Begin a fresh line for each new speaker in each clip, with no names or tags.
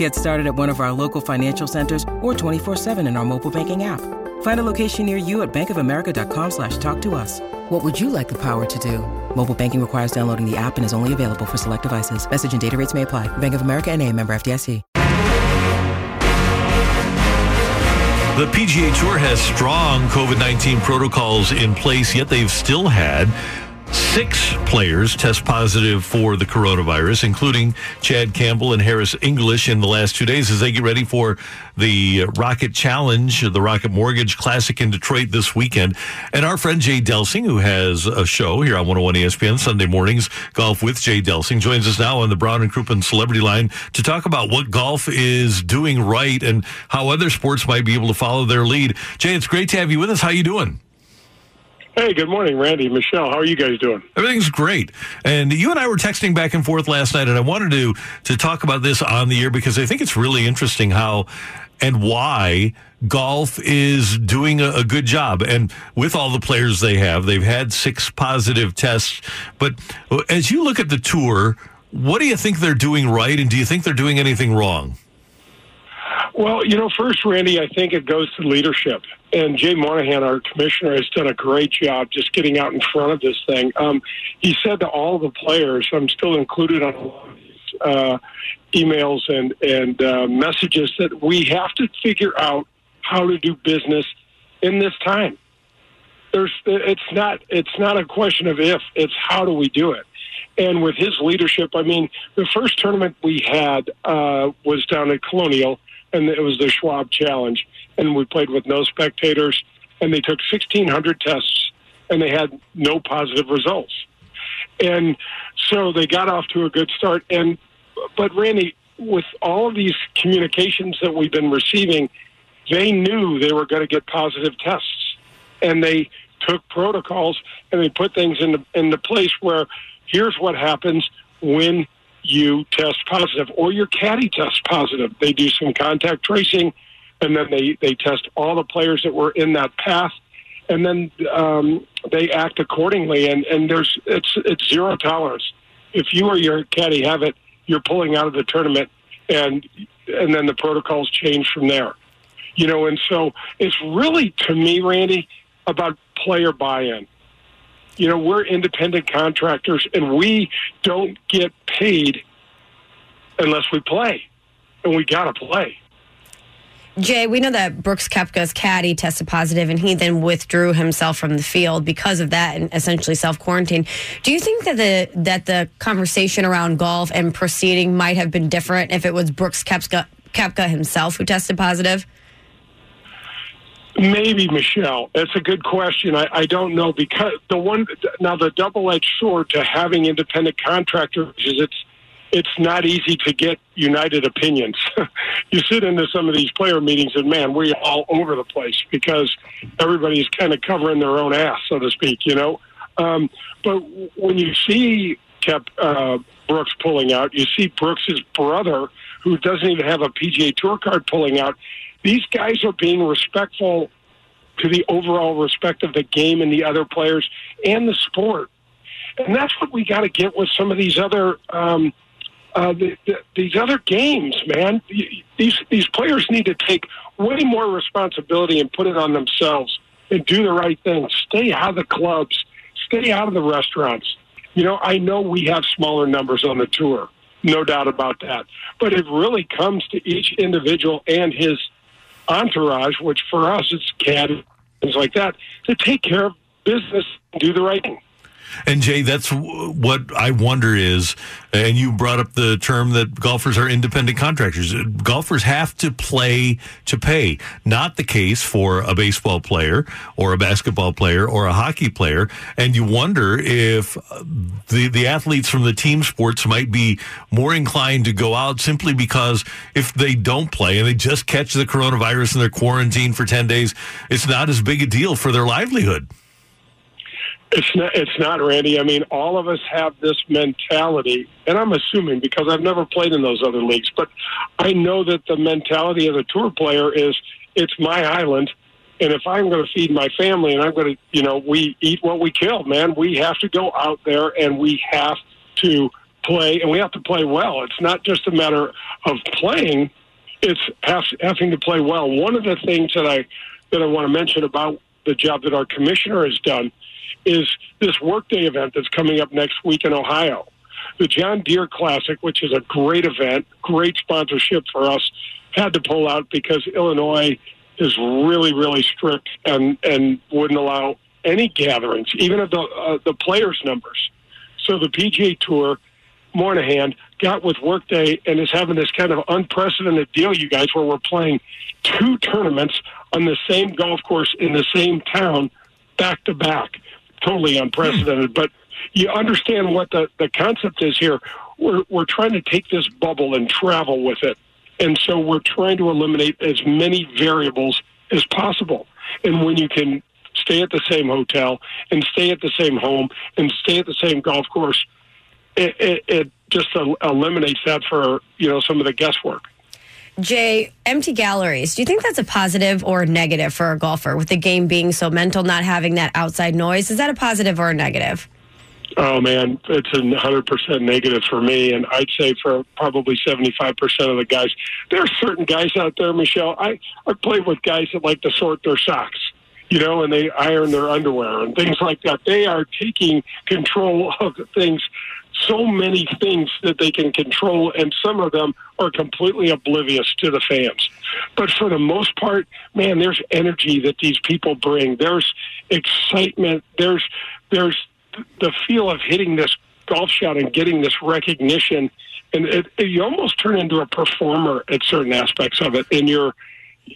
Get started at one of our local financial centers or 24-7 in our mobile banking app. Find a location near you at bankofamerica.com slash talk to us. What would you like the power to do? Mobile banking requires downloading the app and is only available for select devices. Message and data rates may apply. Bank of America and a member FDIC.
The PGA Tour has strong COVID 19 protocols in place, yet they've still had six players test positive for the coronavirus, including Chad Campbell and Harris English in the last two days as they get ready for the Rocket Challenge, the Rocket Mortgage Classic in Detroit this weekend. And our friend Jay Delsing, who has a show here on 101 ESPN Sunday mornings, Golf with Jay Delsing, joins us now on the Brown and Crouppen Celebrity Line to talk about what golf is doing right and how other sports might be able to follow their lead. Jay, it's great to have you with us. How you doing?
Hey, good morning, Randy, Michelle. How are you guys doing?
Everything's great. And you and I were texting back and forth last night, and I wanted to to talk about this on the air because I think it's really interesting how and why golf is doing a, a, good job. And with all the players they have, they've had six positive tests. But as you look at the tour, what do you think they're doing right, and do you think they're doing anything wrong?
Well, you know, first, Randy, I think it goes to leadership. And Jay Monahan, our commissioner, has done a great job just getting out in front of this thing. Um, he said to all the players, I'm still included on a lot of these uh, emails and, and uh, messages, that we have to figure out how to do business in this time. There's, it's not, it's not a question of if, it's how do we do it. And with his leadership, I mean, the first tournament we had uh, was down at Colonial and it was the Schwab Challenge. And we played with no spectators, and they took 1,600 tests, and they had no positive results. And so they got off to a good start. And but Randy, with all of these communications that we've been receiving, they knew they were going to get positive tests, and they took protocols and they put things into into place where here's what happens when you test positive or your caddy tests positive. They do some contact tracing and then they, they test all the players that were in that path and then um, they act accordingly and, and there's it's it's zero tolerance. If you or your caddy have it, you're pulling out of the tournament and and then the protocols change from there. You know, and so it's really to me, Randy, about player buy in you know, we're independent contractors and we don't get paid unless we play. And we got to play.
Jay, we know that Brooks Koepka's caddy tested positive and he then withdrew himself from the field because of that and essentially self quarantine. Do you think that the that the conversation around golf and proceeding might have been different if it was Brooks Koepka, Koepka himself who tested positive?
Maybe Michelle. That's a good question. I, I don't know because the one now the double-edged sword to having independent contractors is it's it's not easy to get united opinions. you sit into some of these player meetings and man, we're all over the place because everybody's kind of covering their own ass, so to speak. You know, um, but when you see kept uh, Brooks pulling out, you see Brooks's brother who doesn't even have a PGA Tour card pulling out these guys are being respectful to the overall respect of the game and the other players and the sport. And that's what we got to get with some of these other um, uh, the, the, these other games, man. These these players need to take way more responsibility and put it on themselves and do the right thing. Stay out of the clubs. Stay out of the restaurants. You know, I know we have smaller numbers on the tour, no doubt about that. But it really comes to each individual and his entourage, which for us it's CAD, things like that, to take care of business and do the right thing.
And Jay, that's what I wonder is, and you brought up the term that golfers are independent contractors. Golfers have to play to pay. Not the case for a baseball player or a basketball player or a hockey player. And you wonder if the, the athletes from the team sports might be more inclined to go out simply because if they don't play and they just catch the coronavirus and they're quarantined for 10 days, it's not as big a deal for their livelihood.
It's not. It's not, Randy. I mean, all of us have this mentality, and I'm assuming because I've never played in those other leagues, but I know that the mentality of the tour player is it's my island, and if I'm going to feed my family, and I'm going to, you know, we eat what we kill, man. We have to go out there and we have to play, and we have to play well. It's not just a matter of playing; it's having to play well. One of the things that I that I want to mention about the job that our commissioner has done is this workday event that's coming up next week in Ohio. The John Deere Classic, which is a great event, great sponsorship for us, had to pull out because Illinois is really, really strict and, and wouldn't allow any gatherings, even of the, uh, the players' numbers. So the PGA Tour, Monahan, got with Workday and is having this kind of unprecedented deal, you guys, where we're playing two tournaments on the same golf course in the same town back to back totally unprecedented. But you understand what the, the concept is here. We're, we're trying to take this bubble and travel with it. And so we're trying to eliminate as many variables as possible. And when you can stay at the same hotel and stay at the same home and stay at the same golf course, it, it, it just eliminates that for you know some of the guesswork.
Jay, empty galleries. Do you think that's a positive or a negative for a golfer with the game being so mental, not having that outside noise? Is that a positive or a negative?
Oh man, it's a hundred percent negative for me, and I'd say for probably seventy-five percent of the guys. There are certain guys out there, Michelle. I I played with guys that like to sort their socks, you know, and they iron their underwear and things like that. They are taking control of things so many things that they can control, and some of them are completely oblivious to the fans. But for the most part, man, there's energy that these people bring. There's excitement. There's there's the feel of hitting this golf shot and getting this recognition, and it, it, you almost turn into a performer at certain aspects of it. And you're,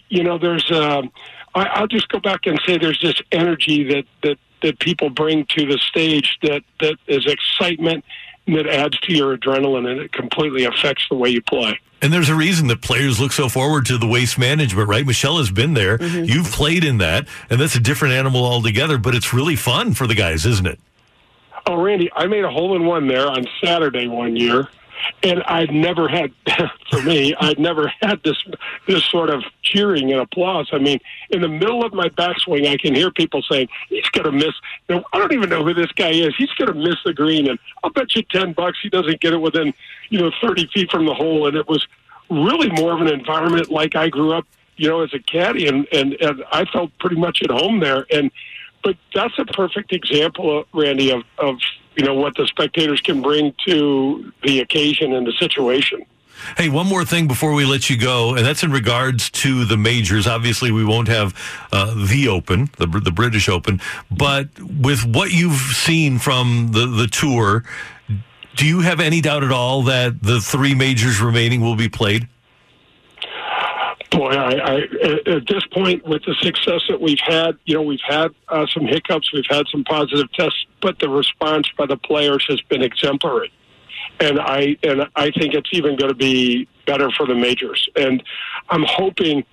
you know, there's. Um, I, I'll just go back and say there's this energy that that that people bring to the stage that that is excitement that adds to your adrenaline and it completely affects the way you play.
And there's a reason that players look so forward to the waste management, right? Michelle has been there. Mm-hmm. You've played in that, and that's a different animal altogether, but it's really fun for the guys, isn't it?
Oh, Randy, I made a hole in one there on Saturday one year and I'd never had, for me, I'd never had this this sort of cheering and applause. I mean, in the middle of my backswing, I can hear people saying, "He's going to miss." You know, I don't even know who this guy is. He's going to miss the green, and I'll bet you ten bucks he doesn't get it within, you know, thirty feet from the hole. And it was really more of an environment like I grew up, you know, as a caddy, and and, and I felt pretty much at home there. And but that's a perfect example, of, Randy, of of you know what the spectators can bring to the occasion and the situation.
Hey, one more thing before we let you go, and that's in regards to the majors. Obviously, we won't have uh, the Open, the, the British Open, but with what you've seen from the, the tour, do you have any doubt at all that the three majors remaining will be played?
Boy, I, I, at this point, with the success that we've had, you know, we've had uh, some hiccups, we've had some positive tests, but the response by the players has been exemplary, and I and I think it's even going to be better for the majors. And I'm hoping,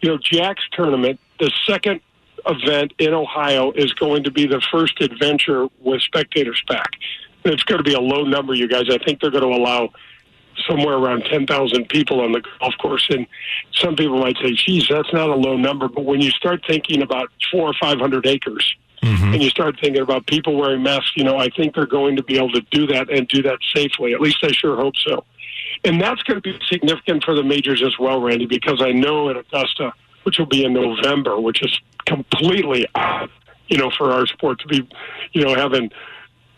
you know, Jack's tournament, the second event in Ohio, is going to be the first adventure with spectators back. It's going to be a low number, you guys. I think they're going to allow somewhere around 10,000 people on the golf course. And some people might say, geez, that's not a low number. But when you start thinking about four or 500 acres, mm-hmm. and you start thinking about people wearing masks, you know, I think they're going to be able to do that and do that safely. At least I sure hope so. And that's going to be significant for the majors as well, Randy, because I know at Augusta, which will be in November, which is completely odd, you know, for our sport to be, you know, having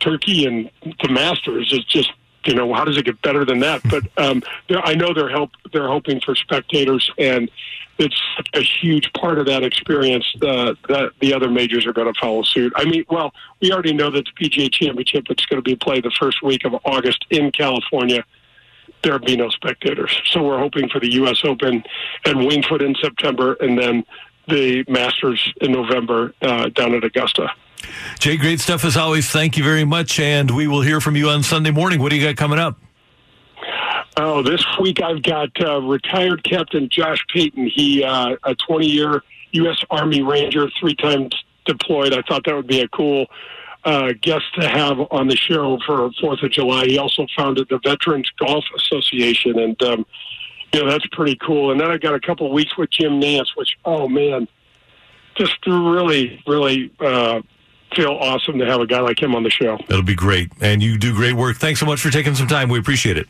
Turkey and the Masters is just you know, how does it get better than that? But um, I know they're help they're hoping for spectators, and it's a huge part of that experience uh, that the other majors are going to follow suit. I mean, well, we already know that the PGA Championship is going to be played the first week of August in California. There'll be no spectators, so we're hoping for the U.S. Open and Winged Foot in September, and then the Masters in November uh, down at Augusta.
Jay, great stuff as always. Thank you very much, and we will hear from you on Sunday morning. What do you got coming up?
Oh, this week I've got uh, retired Captain Josh Payton. He uh, a 20 year U.S. Army Ranger, three times deployed. I thought that would be a cool uh, guest to have on the show for Fourth of July. He also founded the Veterans Golf Association, and um, know that's pretty cool. And then I got a couple of weeks with Jim Nantz, which oh man, just really, really. Uh, feel awesome to have a guy like him on the show.
That'll be great. And you do great work. Thanks so much for taking some time. We appreciate it.